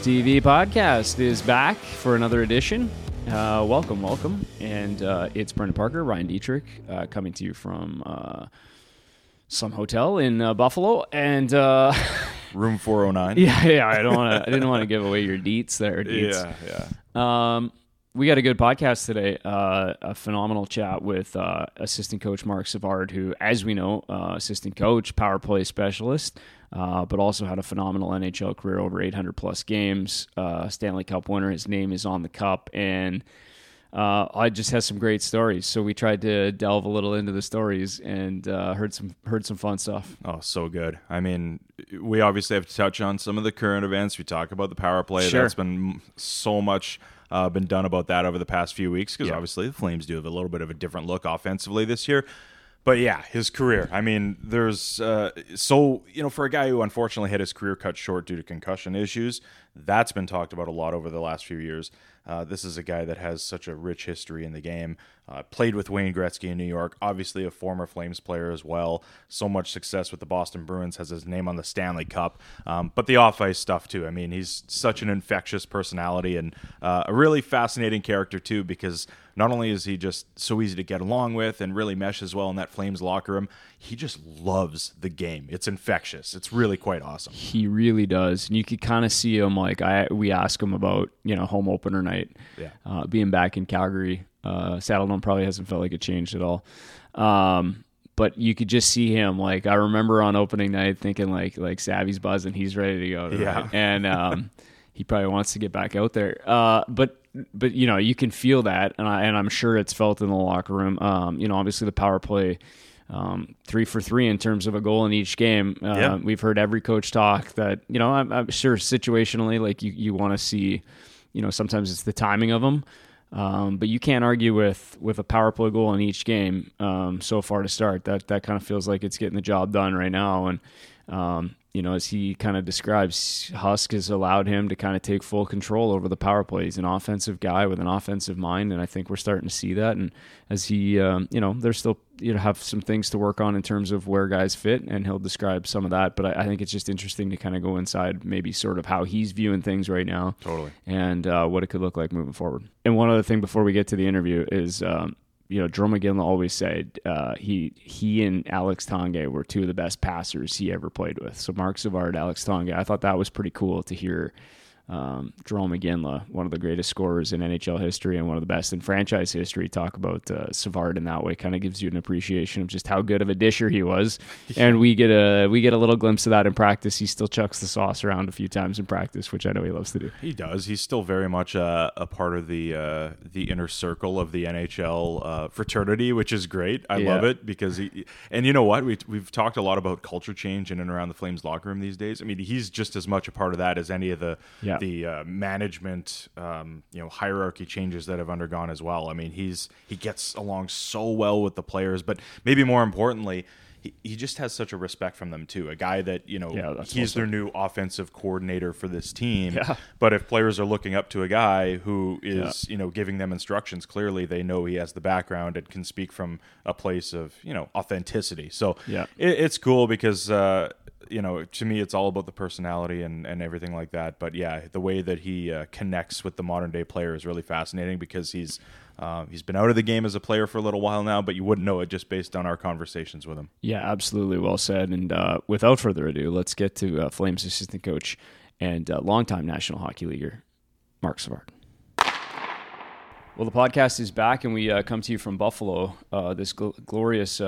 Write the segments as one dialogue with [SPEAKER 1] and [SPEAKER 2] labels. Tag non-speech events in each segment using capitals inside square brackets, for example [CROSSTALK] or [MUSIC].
[SPEAKER 1] TV podcast is back for another edition. Uh, welcome, welcome. And uh, it's Brendan Parker, Ryan Dietrich, uh, coming to you from uh, some hotel in uh, Buffalo. And uh, [LAUGHS]
[SPEAKER 2] Room 409.
[SPEAKER 1] yeah, yeah, I don't want to. I didn't want to give away your deets there. Deets. [LAUGHS]
[SPEAKER 2] yeah, yeah.
[SPEAKER 1] Um, we got a good podcast today. Uh, a phenomenal chat with uh, assistant coach Marc Savard, who, as we know, uh, assistant coach, power play specialist, uh, but also had a phenomenal NHL career over 800 plus games. Uh, Stanley Cup winner. His name is on the cup, and uh, I just has some great stories. So we tried to delve a little into the stories and uh, heard some heard some fun stuff.
[SPEAKER 2] Oh, so good. I mean, we obviously have to touch on some of the current events. We talk about the power play.
[SPEAKER 1] Sure.
[SPEAKER 2] That's been so much uh, been done about that over the past few weeks because
[SPEAKER 1] Yeah.
[SPEAKER 2] obviously the Flames do have a little bit of a different look offensively this year. But yeah, his career. I mean, there's uh, so you know for a guy who unfortunately had his career cut short due to concussion issues, that's been talked about a lot over the last few years. Uh, this is a guy that has such a rich history in the game. Uh, played with Wayne Gretzky in New York, obviously a former Flames player as well. So much success with the Boston Bruins, has his name on the Stanley Cup. Um, but the off ice stuff too. I mean, he's such an infectious personality and uh, a really fascinating character too, because not only is he just so easy to get along with and really meshes well in that Flames locker room, he just loves the game. It's infectious. It's really quite awesome.
[SPEAKER 1] He really does, and you could kind of see him. Like I, we ask him about you know home opener night,
[SPEAKER 2] Yeah.
[SPEAKER 1] uh, being back in Calgary. Uh, Saddledome probably hasn't felt like it changed at all. Um, but you could just see him. Like I remember on opening night thinking like like Savvy's buzzing, he's ready to go. tonight.
[SPEAKER 2] Yeah. [LAUGHS]
[SPEAKER 1] and um, he probably wants to get back out there. Uh, but but you know you can feel that, and I and I'm sure it's felt in the locker room. Um, you know, obviously the power play. Um, three for three in terms of a goal in each game. Uh,
[SPEAKER 2] Yeah.
[SPEAKER 1] We've heard every coach talk that you know. I'm, I'm sure situationally, like you, you want to see, you know, sometimes it's the timing of them, um, but you can't argue with with a power play goal in each game um, so far to start. That that kind of feels like it's getting the job done right now, and um, you know, as he kind of describes, Husk has allowed him to kind of take full control over the power play. He's an offensive guy with an offensive mind, and I think we're starting to see that. And as he, um, you know, there's still you know have some things to work on in terms of where guys fit, and he'll describe some of that. But I, I think it's just interesting to kind of go inside, maybe sort of how he's viewing things right now,
[SPEAKER 2] Totally.
[SPEAKER 1] and uh, what it could look like moving forward. And one other thing before we get to the interview is. Um, you know, Jarome Iginla always said uh, he he and Alex Tanguay were two of the best passers he ever played with. So Marc Savard, Alex Tanguay, I thought that was pretty cool to hear. Um, Jarome Iginla, one of the greatest scorers in NHL history and one of the best in franchise history, talk about uh, Savard in that way. Kind of gives you an appreciation of just how good of a disher he was. [LAUGHS] And we get a we get a little glimpse of that in practice. He still chucks the sauce around a few times in practice, which I know he loves to do.
[SPEAKER 2] He does. He's still very much a, a part of the uh, the inner circle of the NHL uh, fraternity, which is great. I
[SPEAKER 1] Yeah.
[SPEAKER 2] love it because he and you know what we we've talked a lot about culture change in and around the Flames locker room these days. I mean, he's just as much a part of that as any of the
[SPEAKER 1] Yeah.
[SPEAKER 2] The uh, management um, you know hierarchy changes that have undergone as well. I mean, he's he gets along so well with the players, but maybe more importantly. He, he just has such a respect from them too. A guy that you know
[SPEAKER 1] Yeah,
[SPEAKER 2] he's
[SPEAKER 1] awesome.
[SPEAKER 2] their new offensive coordinator for this team.
[SPEAKER 1] Yeah.
[SPEAKER 2] But if players are looking up to a guy who is, you know, giving them instructions, clearly they know he has the background and can speak from a place of, you know, authenticity. So
[SPEAKER 1] Yeah.
[SPEAKER 2] it, it's cool because, uh, you know, to me, it's all about the personality and, and everything like that. But yeah, the way that he uh, connects with the modern day player is really fascinating because he's uh, he's been out of the game as a player for a little while now, but you wouldn't know it just based on our conversations with him.
[SPEAKER 1] Yeah, absolutely. Well said. And uh, without further ado, let's get to uh, Flames assistant coach and uh, longtime National Hockey Leaguer, Marc Savard. Well, the podcast is back, and we uh, come to you from Buffalo, this gl- glorious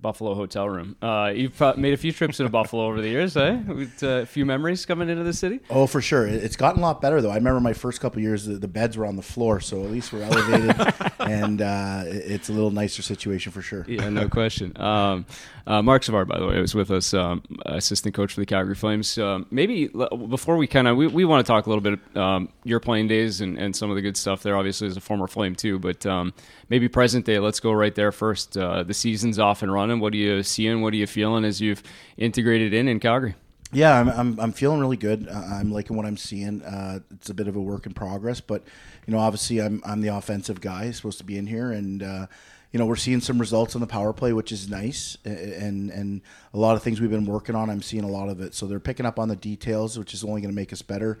[SPEAKER 1] Buffalo hotel room. Uh, you've made a few trips into Buffalo over the years, eh? With uh, a few memories coming into the city.
[SPEAKER 3] Oh, for sure. It's gotten a lot better though. I remember my first couple years, the, the beds were on the floor, so at least we're elevated, [LAUGHS] and uh, it's a little nicer situation for sure.
[SPEAKER 1] Yeah, no question. Um, uh, Marc Savard, by the way, was with us, um, assistant coach for the Calgary Flames. Um, maybe l- before we kind of we, we want to talk a little bit um, your playing days and, and some of the good stuff there. Obviously, as a former Flame too, but um, maybe present day. Let's go right there first. Uh, the season's off and running. What are you seeing? What are you feeling as you've integrated in in Calgary?
[SPEAKER 3] Yeah, I'm, I'm, I'm feeling really good. I'm liking what I'm seeing. Uh, it's a bit of a work in progress, but you know, obviously, I'm I'm the offensive guy, supposed to be in here, and uh, you know, we're seeing some results on the power play, which is nice, and and a lot of things we've been working on. I'm seeing a lot of it, so they're picking up on the details, which is only going to make us better.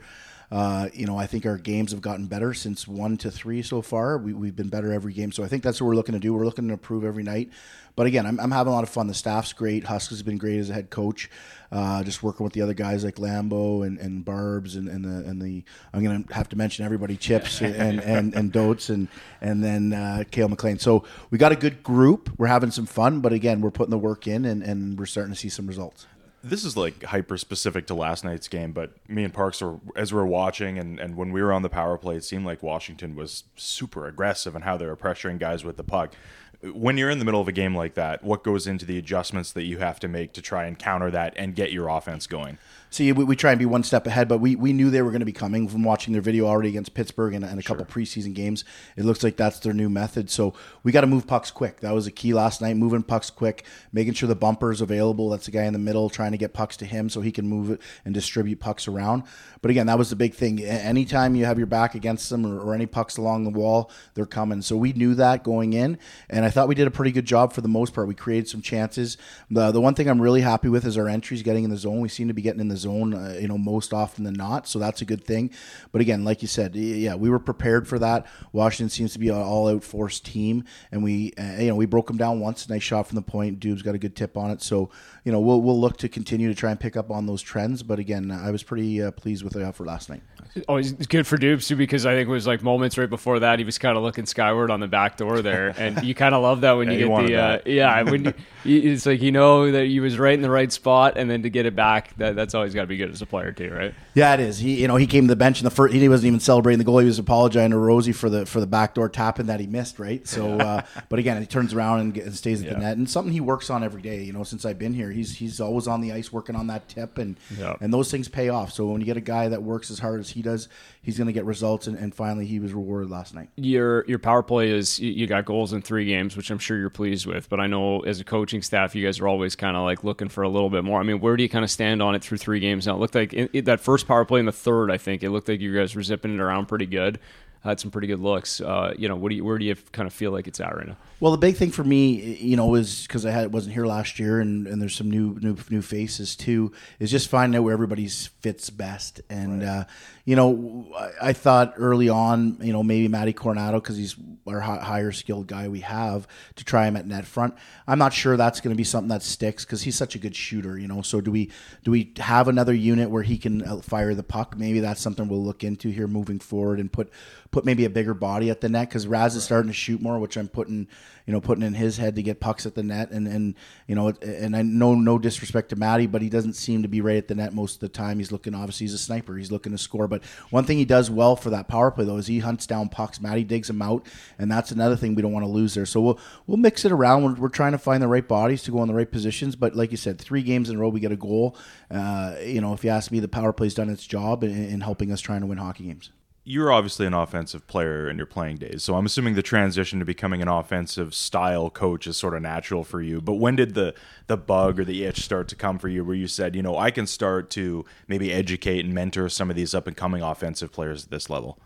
[SPEAKER 3] Uh, you know, I think our games have gotten better since one to three so far. We, we've been better every game, so I think that's what we're looking to do. We're looking to improve every night. But again, I'm, I'm having a lot of fun. The staff's great. Husk has been great as a head coach. Uh, just working with the other guys like Lambo and, and Barbs and, and the and the I'm gonna have to mention everybody Chips and and and Dotes and and then uh, Cail MacLean. So we got a good group. We're having some fun, but again, we're putting the work in and, and we're starting to see some results
[SPEAKER 2] this is like hyper specific to last night's game, but me and Parks were as we were watching and, and when we were on the power play, it seemed like Washington was super aggressive and how they were pressuring guys with the puck when you're in the middle of a game like that, what goes into the adjustments that you have to make to try and counter that and get your offense going?
[SPEAKER 3] See, we, we try and be one step ahead, but we, we knew they were going to be coming from watching their video already against Pittsburgh and, and a couple preseason games. It looks like that's their new method. So we got to move pucks quick. That was a key last night, moving pucks quick, making sure the bumper is available. That's the guy in the middle trying to get pucks to him so he can move it and distribute pucks around. But again, that was the big thing. Anytime you have your back against them or, or any pucks along the wall, they're coming. So we knew that going in, and I thought we did a pretty good job for the most part. We created some chances. The the one thing I'm really happy with is our entries getting in the zone. We seem to be getting in the zone, uh, you know, most often than not. So that's a good thing. But again, like you said, yeah, we were prepared for that. Washington seems to be an all out force team, and we uh, you know we broke them down once. Nice shot from the point. Dube's got a good tip on it. So you know we'll we'll look to continue to try and pick up on those trends. But again, I was pretty uh, pleased with the effort last night.
[SPEAKER 1] Oh, it's good for Dubes too because I think it was like moments right before that he was kind of looking skyward on the back door there, [LAUGHS] and you kind of love that when yeah, you get the uh, yeah when you, it's like you know that he was right in the right spot, and then to get it back that, that's always got to be good as a player too, right?
[SPEAKER 3] Yeah, it is. He you know he came to the bench in the first. He wasn't even celebrating the goal. He was apologizing to Rosie for the for the backdoor tapping that he missed, right? So, uh, but again, he turns around and, and stays at yeah. the net, and something he works on every day. You know, since I've been here, he's he's always on the ice working on that tip, and yeah. and those things pay off. So when you get a guy that works as hard as he does, he's going to get results, and, and finally he was rewarded last night.
[SPEAKER 1] Your your power play is you got goals in three games, which I'm sure you're pleased with. But I know as a coaching staff, you guys are always kind of like looking for a little bit more. I mean, where do you kind of stand on it through three games now? It looked like that first power play in the third, I think it looked like you guys were zipping it around pretty good had some pretty good looks. Uh, you know, what do you, where do you kind of feel like it's at right now?
[SPEAKER 3] Well, the big thing for me, you know, is because I had wasn't here last year, and, and there's some new new new faces too. Is just finding out where everybody's fits best, and right. uh, you know, I, I, thought early on, you know, maybe Matty Coronato because he's our higher skilled guy we have to try him at net front. I'm not sure that's going to be something that sticks because he's such a good shooter, you know. So do we do we have another unit where he can uh, fire the puck? Maybe that's something we'll look into here moving forward and put put maybe a bigger body at the net because Raz is starting to shoot more, which I'm putting you know putting in his head to get pucks at the net and and you know and I know no disrespect to Matty, but he doesn't seem to be right at the net most of the time. He's looking obviously he's a sniper, he's looking to score. But one thing he does well for that power play though is he hunts down pucks. Matty digs him out, and that's another thing we don't want to lose there. So we'll we'll mix it around. We're, we're trying to find the right bodies to go in the right positions. But like you said, three games in a row we get a goal. Uh, you know, if you ask me, the power play's done its job in, in helping us trying to win hockey games
[SPEAKER 2] you're obviously an offensive player in your playing days, so I'm assuming the transition to becoming an offensive style coach is sort of natural for you. But when did the the bug or the itch start to come for you, where you said, you know, I can start to maybe educate and mentor some of these up and coming offensive players at this level?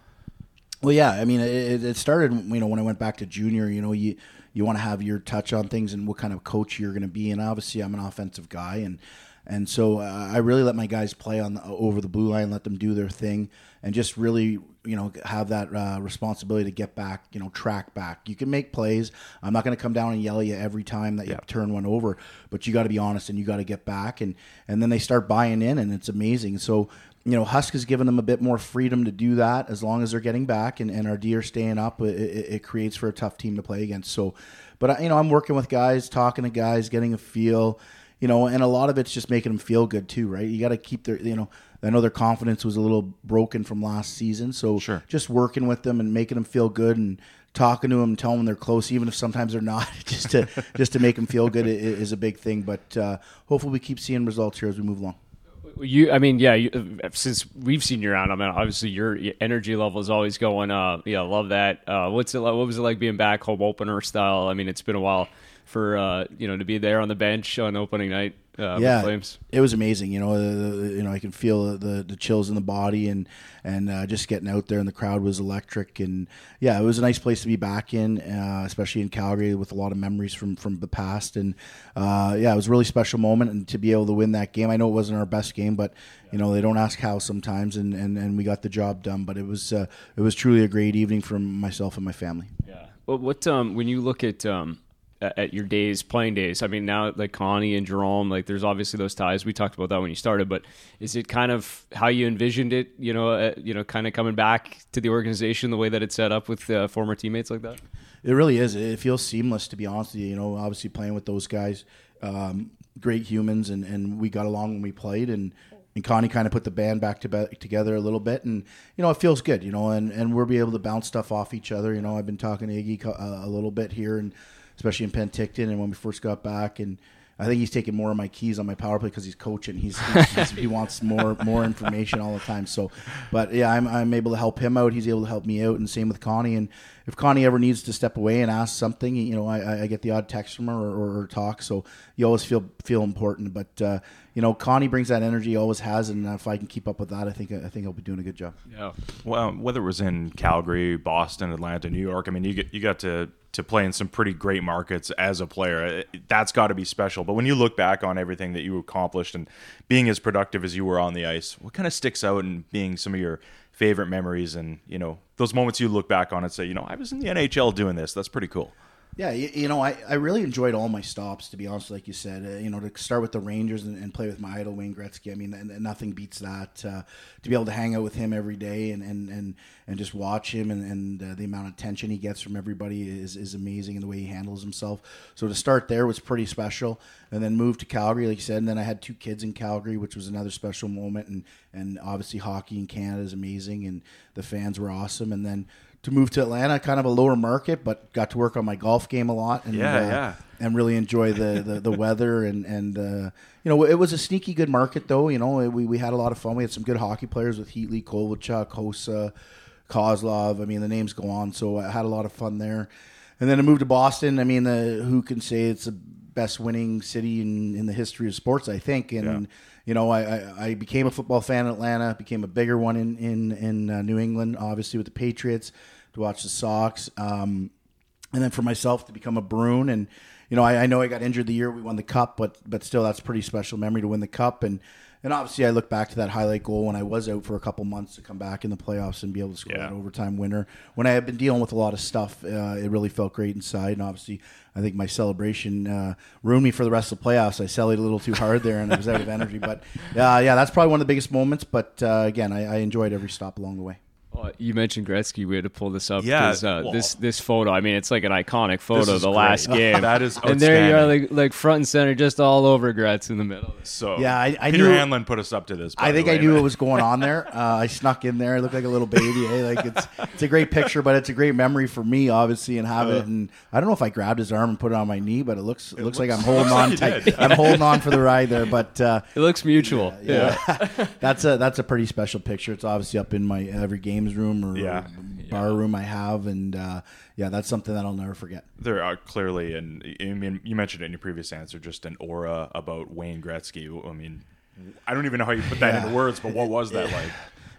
[SPEAKER 3] Well, yeah, I mean, it, it started, you know, when I went back to junior. You know, you you want to have your touch on things and what kind of coach you're going to be, and obviously, I'm an offensive guy, and and so uh, I really let my guys play on the, over the blue line, let them do their thing, and just really you know have that uh, responsibility to get back, you know, track back. You can make plays. I'm not going to come down and yell at you every time that you turn one over, but you got to be honest and you got to get back, and and then they start buying in, and it's amazing. So you know, Husk has given them a bit more freedom to do that as long as they're getting back and, and our D are staying up. It, it, it, creates for a tough team to play against. So, but I, you know, I'm working with guys, talking to guys, getting a feel you know, and a lot of it's just making them feel good too, right? You got to keep their, you know, I know their confidence was a little broken from last season, so
[SPEAKER 2] sure.
[SPEAKER 3] just working with them and making them feel good and talking to them, telling them they're close, even if sometimes they're not, [LAUGHS] just to just to make them feel good is a big thing. But uh, hopefully, we keep seeing results here as we move along.
[SPEAKER 1] You, I mean, yeah. You, since we've seen you around, I mean, obviously your, energy level is always going up. Yeah, love that. Uh, what's it? Like, what was it like being back home opener style? I mean, it's been a while for uh, you know to be there on the bench on opening night? Uh,
[SPEAKER 3] yeah,
[SPEAKER 1] Flames.
[SPEAKER 3] it was amazing. You know, the, you know, I can feel the the chills in the body, and and uh, just getting out there, and the crowd was electric, and yeah, it was a nice place to be back in, uh, especially in Calgary with a lot of memories from from the past, and uh, yeah, it was a really special moment, and to be able to win that game. I know it wasn't our best game, but you know they don't ask how sometimes, and and, and we got the job done. But it was uh, it was truly a great evening for myself and my family.
[SPEAKER 1] Yeah. Well, what um when you look at um at your days, playing days. I mean, now like Connie and Jarome, like there's obviously those ties. We talked about that when you started, but is it kind of how you envisioned it? You know, uh, you know, kind of coming back to the organization the way that it's set up with uh, former teammates like that.
[SPEAKER 3] It really is. It feels seamless, to be honest with you. You know, obviously playing with those guys, um, great humans, and, and we got along when we played, and and Connie kind of put the band back to be- together a little bit, and you know it feels good. You know, and and we'll be able to bounce stuff off each other. You know, I've been talking to Iggy co- uh, a little bit here, and especially in Penticton, and when we first got back, and I think he's taking more of my keys on my power play because he's coaching. He's, he's, he's [LAUGHS] he wants more more information all the time. So, but yeah, I'm I'm able to help him out. He's able to help me out, and same with Connie. And if Connie ever needs to step away and ask something, you know, I, I get the odd text from her or, or, or talk. So you always feel feel important. But uh, you know, Connie brings that energy, always has, and if I can keep up with that, I think I think I'll be doing a good job.
[SPEAKER 1] Yeah.
[SPEAKER 2] Well, whether it was in Calgary, Boston, Atlanta, New York, I mean, you get you got to to play in some pretty great markets as a player. That's got to be special. But when you look back on everything that you accomplished and being as productive as you were on the ice, what kind of sticks out in being some of your favorite memories and you know those moments you look back on and say, you know, I was in the NHL doing this. That's pretty cool.
[SPEAKER 3] Yeah, you, you, know, I, I really enjoyed all my stops, to be honest, like you said. Uh, you know, to start with the Rangers and, and, play with my idol, Wayne Gretzky, I mean, and, and nothing beats that. Uh, to be able to hang out with him every day and, and, and, and just watch him and, and uh, the amount of attention he gets from everybody is, is amazing and the way he handles himself. So to start there was pretty special. And then moved to Calgary, like you said. And then I had two kids in Calgary, which was another special moment. And, and obviously, hockey in Canada is amazing, and the fans were awesome. And then to move to Atlanta, kind of a lower market, but got to work on my golf game a lot. And,
[SPEAKER 2] yeah,
[SPEAKER 3] uh,
[SPEAKER 2] yeah.
[SPEAKER 3] And really enjoy the, the, the weather and and uh, you know it was a sneaky good market though. You know we, we had a lot of fun. We had some good hockey players with Heatley, Kovalchuk, Hossa, Kozlov. I mean the names go on. So I had a lot of fun there. And then I moved to Boston. I mean, the, who can say it's the best winning city in, in the history of sports? I think. And
[SPEAKER 2] Yeah.
[SPEAKER 3] you know, I, I, I became a football fan in Atlanta. Became a bigger one in in in uh, New England, obviously with the Patriots to watch the Sox. Um, and then for myself to become a Bruin, and you know, I, I know I got injured the year we won the cup, but but still, that's a pretty special memory to win the cup. And and obviously, I look back to that highlight goal when I was out for a couple months to come back in the playoffs and be able to score
[SPEAKER 2] Yeah.
[SPEAKER 3] that overtime winner. When I had been dealing with a lot of stuff, uh, it really felt great inside. And obviously, I think my celebration uh, ruined me for the rest of the playoffs. I celebrated a little too hard there, and I was out of energy. But yeah, [LAUGHS] yeah, that's probably one of the biggest moments. But uh, again, I, I enjoyed every stop along the way.
[SPEAKER 1] Well, you mentioned Gretzky. We had to pull this up.
[SPEAKER 2] Yeah,
[SPEAKER 1] 'cause, uh,
[SPEAKER 2] well-
[SPEAKER 1] this this photo. I mean, it's like an iconic photo. The
[SPEAKER 2] great.
[SPEAKER 1] last [LAUGHS] game.
[SPEAKER 2] That is
[SPEAKER 1] and there you are, like like front and center, just all over Gretz in the middle.
[SPEAKER 2] So
[SPEAKER 3] Yeah, I- I
[SPEAKER 2] Peter
[SPEAKER 3] knew-
[SPEAKER 2] Hanlon put us up to this.
[SPEAKER 3] I
[SPEAKER 2] the
[SPEAKER 3] think I knew
[SPEAKER 2] but-
[SPEAKER 3] what was going on there. [LAUGHS] Uh, I snuck in there. I looked like a little baby. eh? Like it's it's a great picture, but it's a great memory for me, obviously, and have it. And I don't know if I grabbed his arm and put it on my knee, but it looks it looks, like I'm holding [LAUGHS]
[SPEAKER 2] looks like
[SPEAKER 3] on
[SPEAKER 2] you
[SPEAKER 3] tight.
[SPEAKER 2] did.
[SPEAKER 3] I'm holding on for the ride there. But uh,
[SPEAKER 1] It looks mutual. Yeah.
[SPEAKER 3] that's a that's a pretty special picture. It's obviously up in my every games room or
[SPEAKER 2] Yeah.
[SPEAKER 3] bar room I have, and uh, yeah, that's something that I'll never forget.
[SPEAKER 2] there are clearly, and I mean, you mentioned it in your previous answer, just an aura about Wayne Gretzky. I mean, I don't even know how you put that
[SPEAKER 3] Yeah.
[SPEAKER 2] into words, but what was that [LAUGHS] like?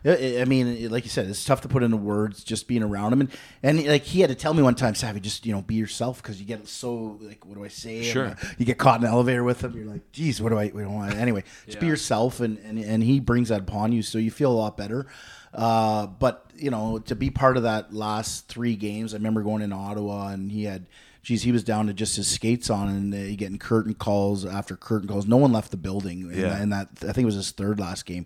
[SPEAKER 3] I I mean, like you said, it's tough to put into words. Just being around him, and and like he had to tell me one time, Savvy, just you know, be yourself because you get so like, what do I say?
[SPEAKER 2] Sure.
[SPEAKER 3] And, uh, you get caught in an elevator with him. You're like, geez, what do I? We don't want. Anyway, just be yourself, and, and and he brings that upon you, so you feel a lot better. Uh, but you know, to be part of that last three games, I remember going in Ottawa, and he had. Geez, he was down to just his skates on, and uh, he getting curtain calls after curtain calls. No one left the building. in
[SPEAKER 2] Yeah.
[SPEAKER 3] that- in that I think it was his third last game,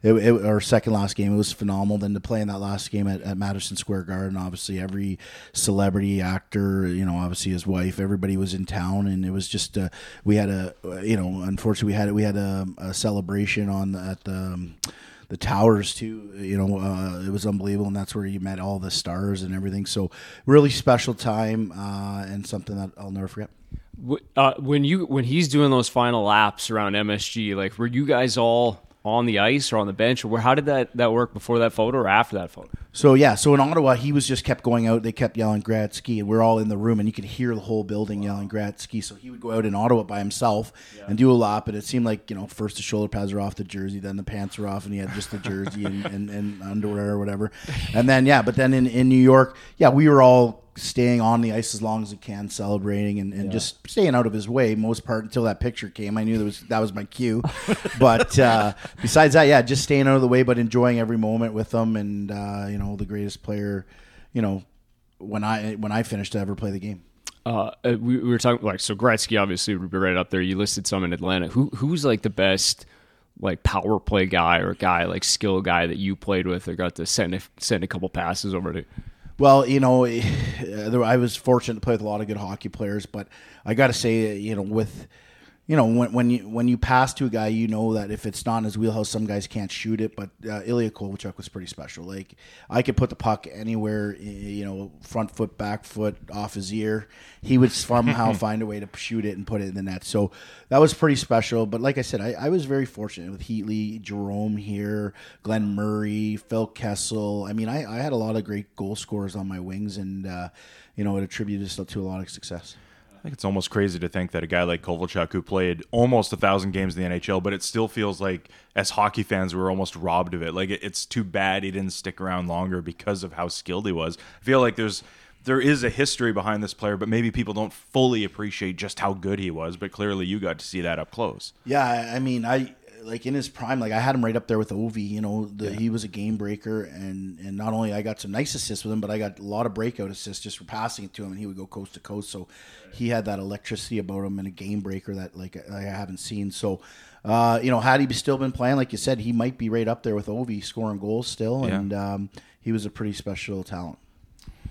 [SPEAKER 3] it, it, or second last game. It was phenomenal. Then to play in that last game at, at Madison Square Garden, obviously every celebrity actor, you know, obviously his wife, everybody was in town, and it was just uh, we had a you know, unfortunately we had we had a, a celebration on the, at the. Um, the towers too you know uh, it was unbelievable and that's where you met all the stars and everything. So really special time uh, and something that i'll never forget.
[SPEAKER 1] Uh, when you when he's doing those final laps around MSG, like were you guys all on the ice or on the bench, or where, how did that, that work before that photo or after that photo?
[SPEAKER 3] So yeah, so in Ottawa, he was just kept going out. They kept yelling Gretzky, and we're all in the room, and you could hear the whole building yelling Gretzky. So he would go out in Ottawa by himself and do a lap, and it seemed like you know first the shoulder pads are off the jersey, then the pants are off, and he had just the jersey and, and, and underwear or whatever, and then yeah, but then in in New York, yeah, we were all staying on the ice as long as we can, celebrating and, and just staying out of his way most part until that picture came. I knew that was that was my cue. [LAUGHS] but uh, besides that, yeah, just staying out of the way, but enjoying every moment with them. And uh, you know, the greatest player, you know, when I when I finished to ever play the game.
[SPEAKER 1] Uh, uh, we, we were talking like so Gretzky obviously would be right up there. You listed some in Atlanta. Who who's like the best like power play guy or guy like skill guy that you played with or got to send a, send a couple passes over to?
[SPEAKER 3] Well, you know, [SIGHS] I was fortunate to play with a lot of good hockey players, but I got to say, you know, with you know, when when you when you pass to a guy, you know that if it's not in his wheelhouse, some guys can't shoot it. But uh, Ilya Kovalchuk was pretty special. Like I could put the puck anywhere, you know, front foot, back foot, off his ear. He would [LAUGHS] somehow find a way to shoot it and put it in the net. So that was pretty special. But like I said, I, I was very fortunate with Heatley, Jarome here, Glen Murray, Phil Kessel. I mean, I, I had a lot of great goal scorers on my wings, and uh, you know, it attributed to a lot of success.
[SPEAKER 2] Think it's almost crazy to think that a guy like Kovalchuk, who played almost a thousand games in the NHL, but it still feels like as hockey fans we we're almost robbed of it. Like it's too bad he didn't stick around longer because of how skilled he was. I feel like there's there is a history behind this player, but maybe people don't fully appreciate just how good he was. But clearly, you got to see that up close.
[SPEAKER 3] Yeah, I mean, I like in his prime, like I had him right up there with Ovi. You know, the, yeah. he was a game breaker, and and not only I got some nice assists with him, but I got a lot of breakout assists just for passing it to him, and he would go coast to coast. So he had that electricity about him and a game breaker that like I haven't seen. So. Uh, you know, had he still been playing, like you said, he might be right up there with Ovi, scoring goals still, yeah. and um, he was a pretty special talent.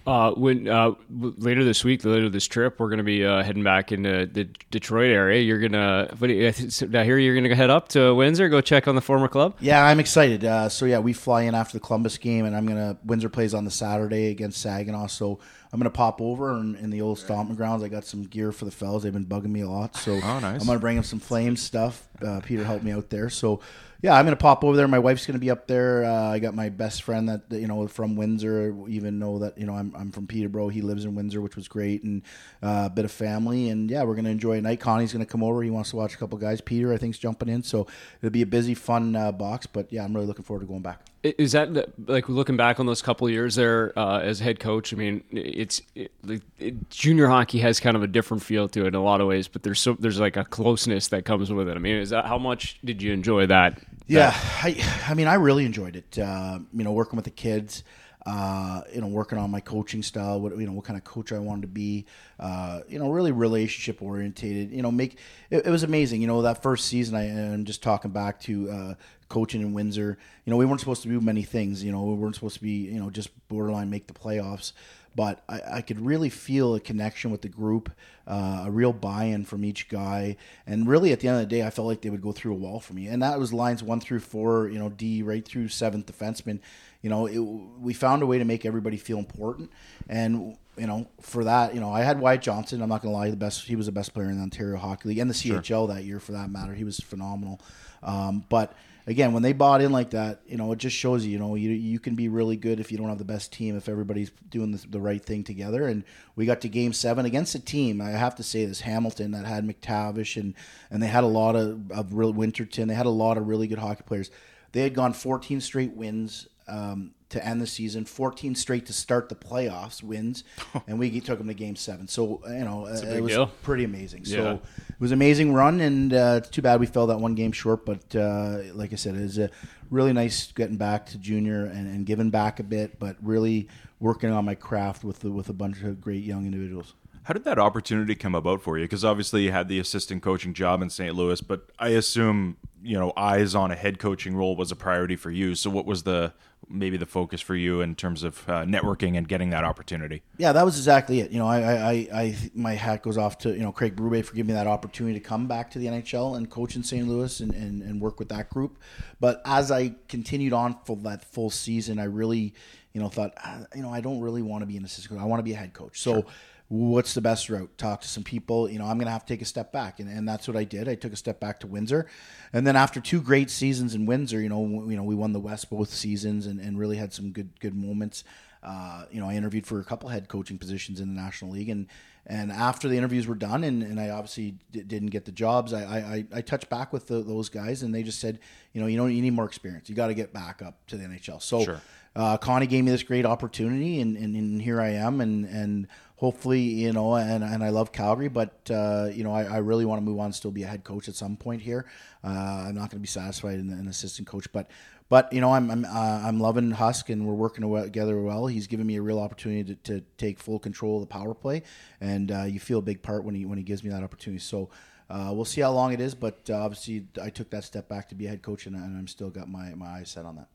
[SPEAKER 1] Uh, when uh, later this week, later this trip, we're going to be uh, heading back into the Detroit area. You're gonna, what do you, I hear you're going to head up to Windsor, go check on the former club.
[SPEAKER 3] Yeah, I'm excited. Uh, so yeah, we fly in after the Columbus game, and I'm gonna Windsor plays on the Saturday against Saginaw. So I'm gonna pop over in, in the old stomping grounds. I got some gear for the fellas. They've been bugging me a lot, so oh, nice. I'm gonna bring them some flame stuff. Uh, Peter helped me out there, so yeah, I'm gonna pop over there. My wife's gonna be up there. Uh, I got my best friend that, you know from Windsor. Even know that you know I'm, I'm from Peterborough. He lives in Windsor, which was great, and uh, a bit of family. And yeah, we're gonna enjoy a night. Connie's gonna come over. He wants to watch a couple guys. Peter, I think's jumping in, so it'll be a busy, fun uh, box. But yeah, I'm really looking forward to going back.
[SPEAKER 1] Is that like looking back on those couple years there uh, as head coach? I mean, it's it, it, junior hockey has kind of a different feel to it in a lot of ways, but there's so there's like a closeness that comes with it. I mean, is that how much did you enjoy that?
[SPEAKER 3] Yeah, I, I mean, I really enjoyed it. Uh, you know, working with the kids. Uh, you know, working on my coaching style, what you know, what kind of coach I wanted to be. Uh, you know, really relationship orientated. You know, make it, it, was amazing. You know, that first season, I am just talking back to uh, coaching in Windsor. You know, we weren't supposed to do many things. You know, we weren't supposed to be you know just borderline make the playoffs but I, I, could really feel a connection with the group, uh, a real buy-in from each guy, and really at the end of the day, I felt like they would go through a wall for me, and that was lines one through four, you know, D right through seventh defenseman. You know, it, we found a way to make everybody feel important, and you know, for that, you know, I had Wyatt Johnston. I'm not going to lie, the best. He was the best player in the Ontario Hockey League and the CHL sure. that year, for that matter. He was phenomenal, um, but again, when they bought in like that, you know, it just shows you, you know, you, you can be really good if you don't have the best team, if everybody's doing the, the right thing together. And we got to game seven against a team, I have to say this, Hamilton, that had McTavish and, and they had a lot of, of real Winterton. They had a lot of really good hockey players. They had gone 14 straight wins. Um, to end the season, 14 straight to start the playoffs wins, [LAUGHS] and we took them to Game Seven. So you know it was deal. pretty amazing. So yeah. it was an amazing run, and uh, it's too bad we fell that one game short. But uh, like I said, it was a really nice getting back to junior and, and giving back a bit, but really working on my craft with the, with a bunch of great young individuals.
[SPEAKER 2] How did that opportunity come about for you? Because obviously you had the assistant coaching job in St. Louis, but I assume you know eyes on a head coaching role was a priority for you. So what was the maybe the focus for you in terms of uh, networking and getting that opportunity?
[SPEAKER 3] Yeah, that was exactly it. You know, I, I, I, my hat goes off to you know Craig Berube for giving me that opportunity to come back to the NHL and coach in St. Louis and, and, and work with that group. But as I continued on for that full season, I really, you know, thought, ah, you know, I don't really want to be an assistant coach. I want to be a head coach. So. Sure what's the best route? Talk to some people. You know, I'm going to have to take a step back, and, and that's what I did. I took a step back to Windsor, and then after two great seasons in Windsor, you know, w- you know, we won the West both seasons, and, and really had some good good moments. Uh, you know, I interviewed for a couple head coaching positions in the National League, and and after the interviews were done, and, and I obviously d- didn't get the jobs, I I, I touched back with the, those guys, and they just said, you know, you know, you need more experience. You got to get back up to the NHL. So.
[SPEAKER 2] Sure.
[SPEAKER 3] Uh, Connie gave me this great opportunity, and, and, and here I am, and, and hopefully, you know, and, and I love Calgary, but uh, you know, I, I really want to move on, and still be a head coach at some point here. Uh, I'm not going to be satisfied in an assistant coach, but but you know, I'm I'm, uh, I'm loving Husk, and we're working together well. He's given me a real opportunity to, to take full control of the power play, and uh, you feel a big part when he when he gives me that opportunity. So. Uh, we'll see how long it is, but uh, obviously I took that step back to be a head coach, and, and I'm still got my, my eyes set on that.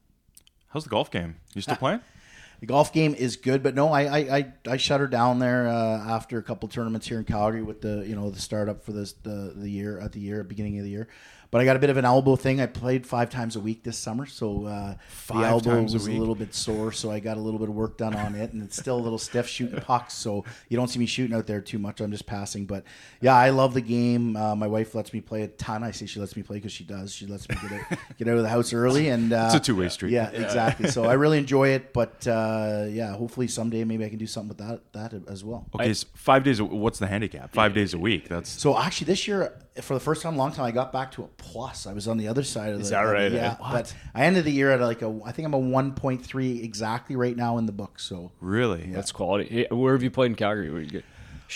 [SPEAKER 2] How's the golf game? You still playing?
[SPEAKER 3] The golf game is good, but no, I I, I, I shut her down there uh, after a couple tournaments here in Calgary with the you know the startup for this the the year at the year beginning of the year. But I got a bit of an elbow thing. I played five times a week this summer, so uh, the elbow
[SPEAKER 2] times a
[SPEAKER 3] was a,
[SPEAKER 2] week?
[SPEAKER 3] little bit sore. So I got a little bit of work done on it, and it's still a little stiff shooting [LAUGHS] pucks. So you don't see me shooting out there too much. I'm just passing. But yeah, I love the game. Uh, my wife lets me play a ton. I say she lets me play because she does. She lets me get out, [LAUGHS] get out of the house early, and uh,
[SPEAKER 2] It's a two-way street.
[SPEAKER 3] Yeah, exactly. So I [LAUGHS] really enjoy it. But uh, yeah, hopefully someday maybe I can do something with that that as well.
[SPEAKER 2] Okay, so five days. What's the handicap? Five days a week. That's
[SPEAKER 3] So actually, this year, for the first time in a long time, I got back to a plus. I was on the other side of the.
[SPEAKER 1] Is that right,
[SPEAKER 3] Yeah, but I ended the year at like a. I think I'm a 1.3 exactly right now in the book. So
[SPEAKER 2] really.
[SPEAKER 1] That's quality. Where have you played in Calgary? Where you get?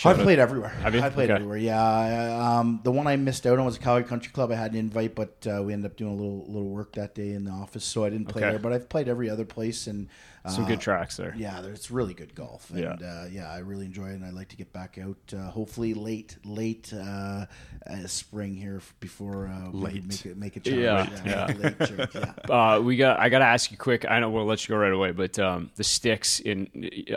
[SPEAKER 3] I've played everywhere.
[SPEAKER 1] Have you?
[SPEAKER 3] I played
[SPEAKER 1] Okay.
[SPEAKER 3] everywhere. Yeah. Um, the one I missed out on was Calgary Country Club. I had an invite, but uh, we ended up doing a little little work that day in the office, so I didn't play
[SPEAKER 1] Okay.
[SPEAKER 3] there. But I've played every other place, and
[SPEAKER 1] Some good tracks there.
[SPEAKER 3] Yeah, it's really good golf, and
[SPEAKER 1] Yeah.
[SPEAKER 3] uh, yeah, I really enjoy it, and I'd like to get back out. Uh, hopefully, late late uh, uh, spring here before uh,
[SPEAKER 2] Late.
[SPEAKER 3] make it make a challenge.
[SPEAKER 1] Yeah, yeah.
[SPEAKER 3] yeah. [LAUGHS]
[SPEAKER 1] Uh, we got. I got to ask you quick. I know we'll let you go right away, but um, the sticks in,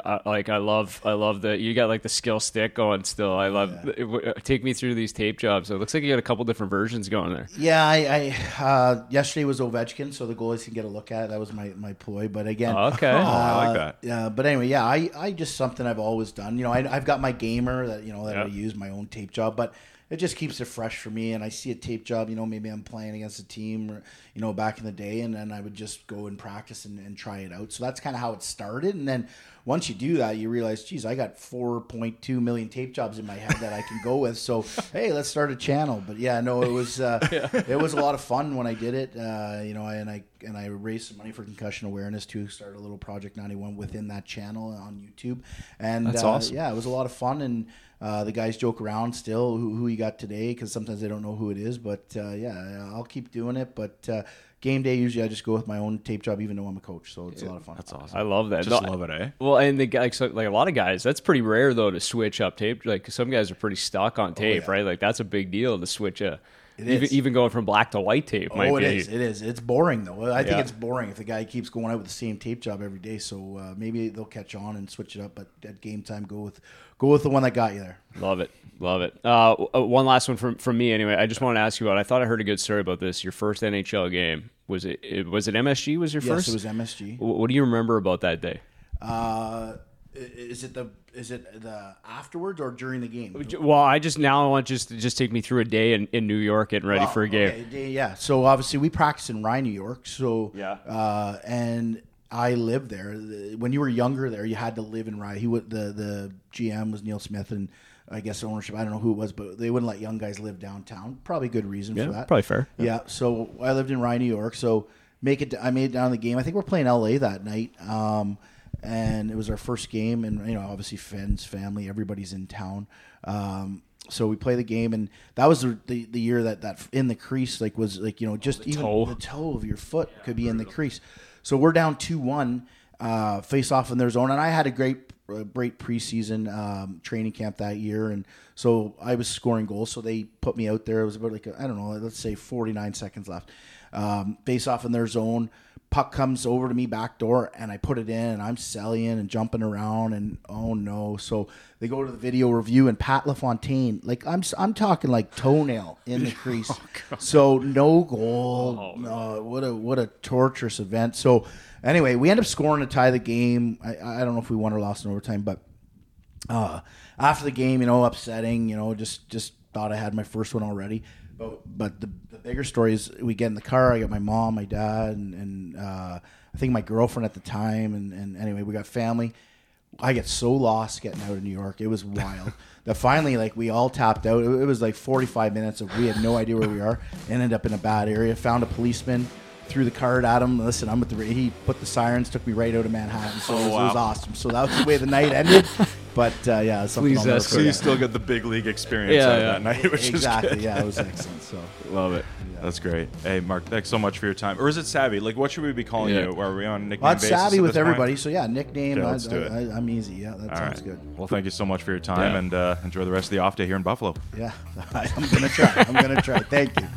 [SPEAKER 1] uh, like I love. I love the. You got like the skill stick going still. I love. uh, Take me through these tape jobs. It looks like you got a couple different versions going there.
[SPEAKER 3] Yeah, I, I uh, yesterday was Ovechkin, so the goalies can get a look at it. That was my, my ploy. But again,
[SPEAKER 1] Okay.
[SPEAKER 2] Oh, I like that.
[SPEAKER 3] Yeah, but anyway, yeah, I, I just something I've always done. You know, I, I've got my gamer that you know that I use my own tape job, but it just keeps it fresh for me. And I see a tape job, you know, maybe I'm playing against a team, or you know, back in the day, and then I would just go and practice and, and try it out. So that's kind of how it started. And then once you do that, you realize, geez, I got 4.2 million tape jobs in my head that I can go with. So [LAUGHS] hey, let's start a channel. But yeah, no, it was uh, [LAUGHS] it was a lot of fun when I did it. Uh, you know, and I and I raised some money for concussion awareness to start a little Project 91 within that channel on YouTube, and
[SPEAKER 1] That's
[SPEAKER 3] uh,
[SPEAKER 1] awesome.
[SPEAKER 3] Yeah, it was a lot of fun, and uh, the guys joke around still who, who you got today because sometimes they don't know who it is. But uh, yeah, I'll keep doing it. But uh, game day usually I just go with my own tape job, even though I'm a coach. So it's a lot of fun.
[SPEAKER 2] That's awesome.
[SPEAKER 1] I love that.
[SPEAKER 2] Just
[SPEAKER 1] No,
[SPEAKER 2] love it, eh?
[SPEAKER 1] Well, and the guy, like, so, like a lot of guys, that's pretty rare though to switch up tape. Like some guys are pretty stuck on tape,
[SPEAKER 3] Oh, yeah.
[SPEAKER 1] right? Like that's a big deal to switch a.
[SPEAKER 3] It
[SPEAKER 1] even,
[SPEAKER 3] is.
[SPEAKER 1] even going from black to white tape might
[SPEAKER 3] Oh, it is. It is. It's boring though. I think
[SPEAKER 1] Yeah.
[SPEAKER 3] it's boring if the guy keeps going out with the same tape job every day. So uh, maybe they'll catch on and switch it up. But at game time, go with go with the one that got you there.
[SPEAKER 1] Love it, love it. Uh, uh, one last one from from me anyway. I just want to ask you about. I thought I heard a good story about this. Your first NHL game was it? it was it MSG? Was your
[SPEAKER 3] Yes,
[SPEAKER 1] first?
[SPEAKER 3] it was MSG.
[SPEAKER 1] Wh- What do you remember about that day?
[SPEAKER 3] Uh, is it the is it the afterwards or during the game?
[SPEAKER 1] Well, I just now I want just to just take me through a day in, in New York getting ready
[SPEAKER 3] Well,
[SPEAKER 1] for a game.
[SPEAKER 3] okay, yeah. So obviously we practice in Rye, New York. So
[SPEAKER 1] Yeah.
[SPEAKER 3] uh, and I lived there. When you were younger, there you had to live in Rye. He would the the GM was Neil Smith and. I guess ownership. I don't know who it was, but they wouldn't let young guys live downtown. Probably good reason
[SPEAKER 1] Yeah,
[SPEAKER 3] for that.
[SPEAKER 1] probably fair.
[SPEAKER 3] Yeah. So I lived in Rye, New York. So make it. I made it down to the game. I think we're playing LA that night. Um, and it was our first game, and you know, obviously, friends, family, everybody's in town. Um, so we play the game, and that was the, the, the year that that in the crease like was like you know just even
[SPEAKER 1] toe.
[SPEAKER 3] the toe of your foot could be in the crease. So we're down two one, uh, face off in their zone, and I had a great a great preseason um, training camp that year, and so I was scoring goals. So they put me out there. It was about like I don't know, let's say forty nine seconds left. Um, face off in their zone. Puck comes over to me back door, and I put it in, and I'm selling and jumping around, and oh no! So they go to the video review, and Pat LaFontaine, like I'm, I'm talking like toenail in the [LAUGHS] crease. so no goal. no, what a what a torturous event. So anyway, we end up scoring to tie the game. I, I don't know if we won or lost in overtime, but uh, after the game, you know, upsetting. You know, just just thought I had my first one already. But but the, the bigger story is we get in the car. I got my mom, my dad, and, and uh, I think my girlfriend at the time. And, and anyway, we got family. I get so lost getting out of New York. It was wild. [LAUGHS] that finally, like we all tapped out. It, it was like 45 minutes of we had no idea where we are. Ended up in a bad area. Found a policeman. Threw the card at him. Listen, I'm with the. He put the sirens, took me right out of Manhattan. So it, was, it was
[SPEAKER 2] wow.
[SPEAKER 3] awesome. So that was the way the night ended. [LAUGHS] But uh, yeah, something
[SPEAKER 1] Please
[SPEAKER 3] I'll never
[SPEAKER 1] ask
[SPEAKER 2] So you
[SPEAKER 3] forget.
[SPEAKER 2] still get the big league experience
[SPEAKER 1] Yeah,
[SPEAKER 2] out of
[SPEAKER 1] yeah.
[SPEAKER 2] that night, [LAUGHS] which
[SPEAKER 3] exactly.
[SPEAKER 2] is good.
[SPEAKER 3] Yeah, it was excellent. So [LAUGHS]
[SPEAKER 1] Love it.
[SPEAKER 2] That's great. Hey, Marc, thanks so much for your time. Or is it Savvy? Like, what should we be calling
[SPEAKER 1] Yeah.
[SPEAKER 2] you? Are we on nickname
[SPEAKER 3] well, it's
[SPEAKER 2] basis
[SPEAKER 3] savvy
[SPEAKER 2] at
[SPEAKER 3] with
[SPEAKER 2] this point?
[SPEAKER 3] everybody. So yeah, nickname.
[SPEAKER 2] Okay,
[SPEAKER 3] I,
[SPEAKER 2] let's do it.
[SPEAKER 3] I, I, I'm easy. Yeah, that
[SPEAKER 2] All
[SPEAKER 3] sounds
[SPEAKER 2] right.
[SPEAKER 3] good.
[SPEAKER 2] Well, thank you so much for your time,
[SPEAKER 1] Yeah.
[SPEAKER 2] and uh, enjoy the rest of the off day here in Buffalo.
[SPEAKER 3] Yeah, [LAUGHS] I'm gonna try. I'm gonna try. Thank you.